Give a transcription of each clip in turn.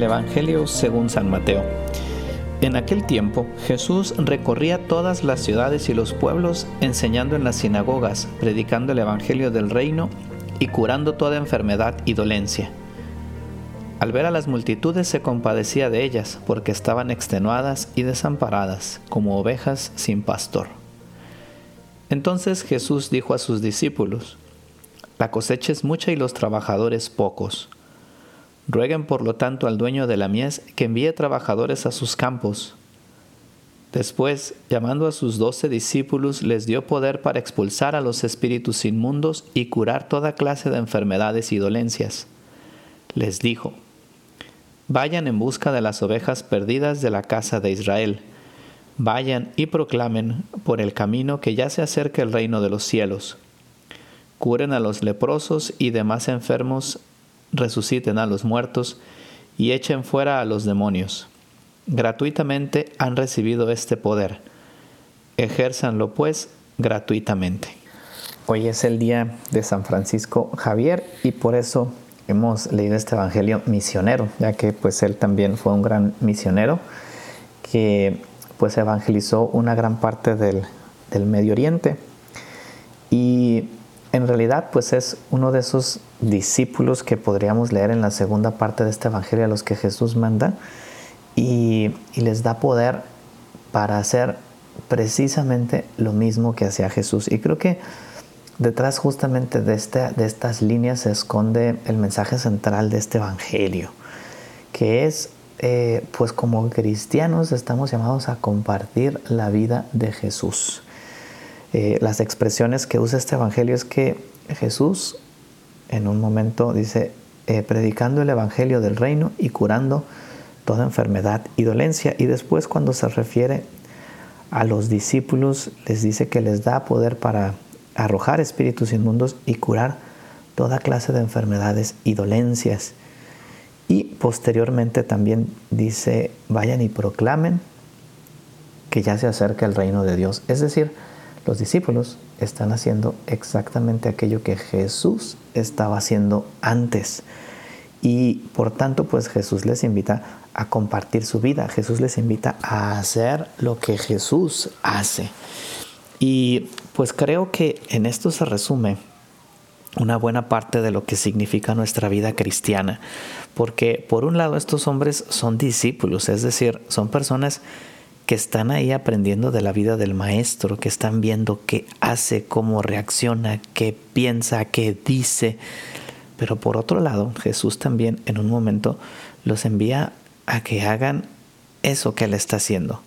Del Evangelio según San Mateo. En aquel tiempo Jesús recorría todas las ciudades y los pueblos enseñando en las sinagogas, predicando el Evangelio del reino y curando toda enfermedad y dolencia. Al ver a las multitudes se compadecía de ellas, porque estaban extenuadas y desamparadas, como ovejas sin pastor. Entonces Jesús dijo a sus discípulos, La cosecha es mucha y los trabajadores pocos. Rueguen por lo tanto al dueño de la mies que envíe trabajadores a sus campos. Después, llamando a sus doce discípulos, les dio poder para expulsar a los espíritus inmundos y curar toda clase de enfermedades y dolencias. Les dijo, Vayan en busca de las ovejas perdidas de la casa de Israel. Vayan y proclamen por el camino que ya se acerca el reino de los cielos. Curen a los leprosos y demás enfermos resuciten a los muertos y echen fuera a los demonios. Gratuitamente han recibido este poder. Ejérzanlo pues gratuitamente. Hoy es el día de San Francisco Javier y por eso hemos leído este evangelio misionero, ya que pues él también fue un gran misionero que pues evangelizó una gran parte del, del Medio Oriente. Y en realidad pues es uno de esos discípulos que podríamos leer en la segunda parte de este Evangelio a los que Jesús manda y, les da poder para hacer precisamente lo mismo que hacía Jesús. Y creo que detrás justamente de, este, de estas líneas se esconde el mensaje central de este Evangelio, que es, eh, pues como cristianos estamos llamados a compartir la vida de Jesús. Eh, las expresiones que usa este Evangelio es que Jesús en un momento dice, eh, predicando el Evangelio del reino y curando toda enfermedad y dolencia. Y después cuando se refiere a los discípulos, les dice que les da poder para arrojar espíritus inmundos y curar toda clase de enfermedades y dolencias. Y posteriormente también dice, vayan y proclamen que ya se acerca el reino de Dios. Es decir, los discípulos están haciendo exactamente aquello que Jesús estaba haciendo antes. Y por tanto, pues Jesús les invita a compartir su vida. Jesús les invita a hacer lo que Jesús hace. Y pues creo que en esto se resume una buena parte de lo que significa nuestra vida cristiana. Porque por un lado estos hombres son discípulos, es decir, son personas que están ahí aprendiendo de la vida del maestro, que están viendo qué hace, cómo reacciona, qué piensa, qué dice. Pero por otro lado, Jesús también en un momento los envía a que hagan eso que él está haciendo.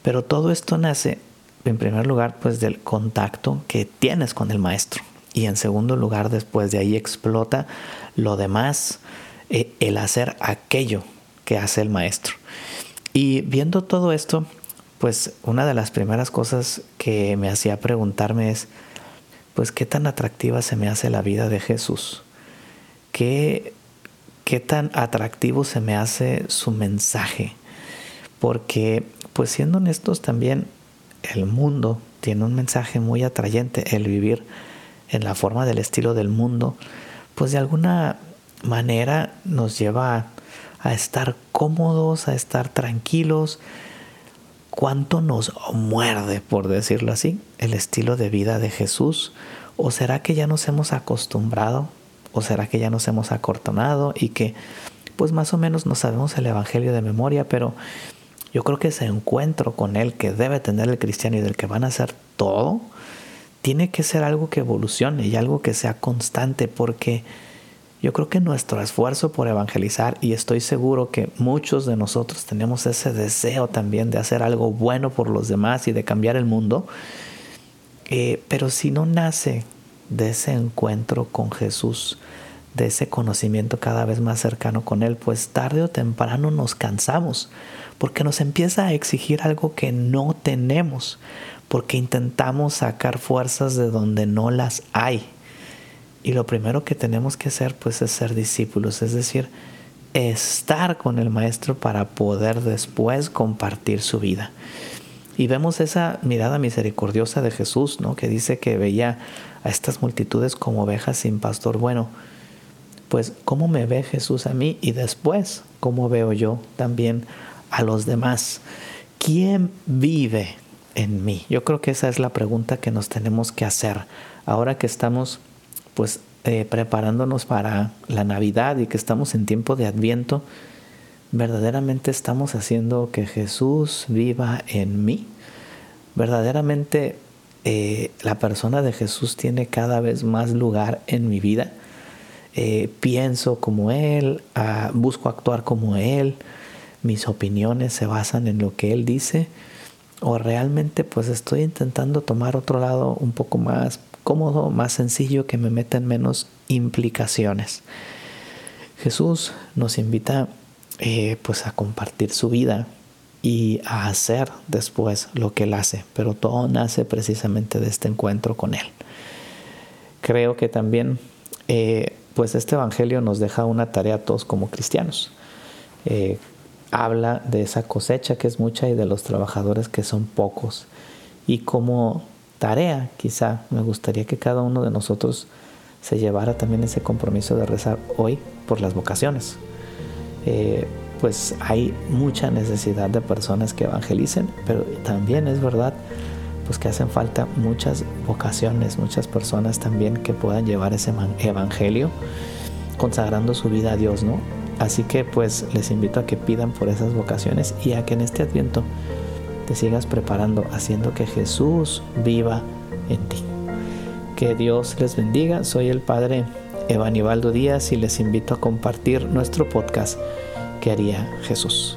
Pero todo esto nace, en primer lugar, pues del contacto que tienes con el maestro. Y en segundo lugar, después de ahí explota lo demás, eh, el hacer aquello que hace el maestro. Y viendo todo esto, pues una de las primeras cosas que me hacía preguntarme es, pues qué tan atractiva se me hace la vida de Jesús, qué, qué tan atractivo se me hace su mensaje, porque pues siendo honestos también el mundo tiene un mensaje muy atrayente, el vivir en la forma del estilo del mundo, pues de alguna manera nos lleva a estar cómodos, a estar tranquilos, cuánto nos muerde, por decirlo así, el estilo de vida de Jesús? ¿O será que ya nos hemos acostumbrado? ¿O será que ya nos hemos acortonado y que pues más o menos no sabemos el Evangelio de memoria, pero yo creo que ese encuentro con Él que debe tener el cristiano y del que van a hacer todo, tiene que ser algo que evolucione y algo que sea constante porque yo creo que nuestro esfuerzo por evangelizar, y estoy seguro que muchos de nosotros tenemos ese deseo también de hacer algo bueno por los demás y de cambiar el mundo, eh, pero si no nace de ese encuentro con Jesús, de ese conocimiento cada vez más cercano con Él, pues tarde o temprano nos cansamos, porque nos empieza a exigir algo que no tenemos, porque intentamos sacar fuerzas de donde no las hay. Y lo primero que tenemos que hacer pues es ser discípulos, es decir, estar con el maestro para poder después compartir su vida. Y vemos esa mirada misericordiosa de Jesús, ¿no? Que dice que veía a estas multitudes como ovejas sin pastor. Bueno, pues cómo me ve Jesús a mí y después cómo veo yo también a los demás. ¿Quién vive en mí? Yo creo que esa es la pregunta que nos tenemos que hacer ahora que estamos pues eh, preparándonos para la Navidad y que estamos en tiempo de Adviento. ¿Verdaderamente estamos haciendo que Jesús viva en mí? ¿Verdaderamente eh, la persona de Jesús tiene cada vez más lugar en mi vida? Eh, pienso como Él, ah, busco actuar como Él, mis opiniones se basan en lo que Él dice, o realmente pues estoy intentando tomar otro lado un poco más cómodo, más sencillo, que me meta en menos implicaciones. Jesús nos invita eh, pues a compartir su vida y a hacer después lo que Él hace, pero todo nace precisamente de este encuentro con Él. Creo que también eh, pues este Evangelio nos deja una tarea a todos como cristianos. Eh, habla de esa cosecha que es mucha y de los trabajadores que son pocos. Y como tarea, quizá me gustaría que cada uno de nosotros se llevara también ese compromiso de rezar hoy por las vocaciones. Eh, pues hay mucha necesidad de personas que evangelicen, pero también es verdad pues que hacen falta muchas vocaciones, muchas personas también que puedan llevar ese evangelio consagrando su vida a Dios, ¿no? Así que pues les invito a que pidan por esas vocaciones y a que en este adviento te sigas preparando, haciendo que Jesús viva en ti. Que Dios les bendiga. Soy el Padre Evanibaldo Díaz y les invito a compartir nuestro podcast que haría Jesús.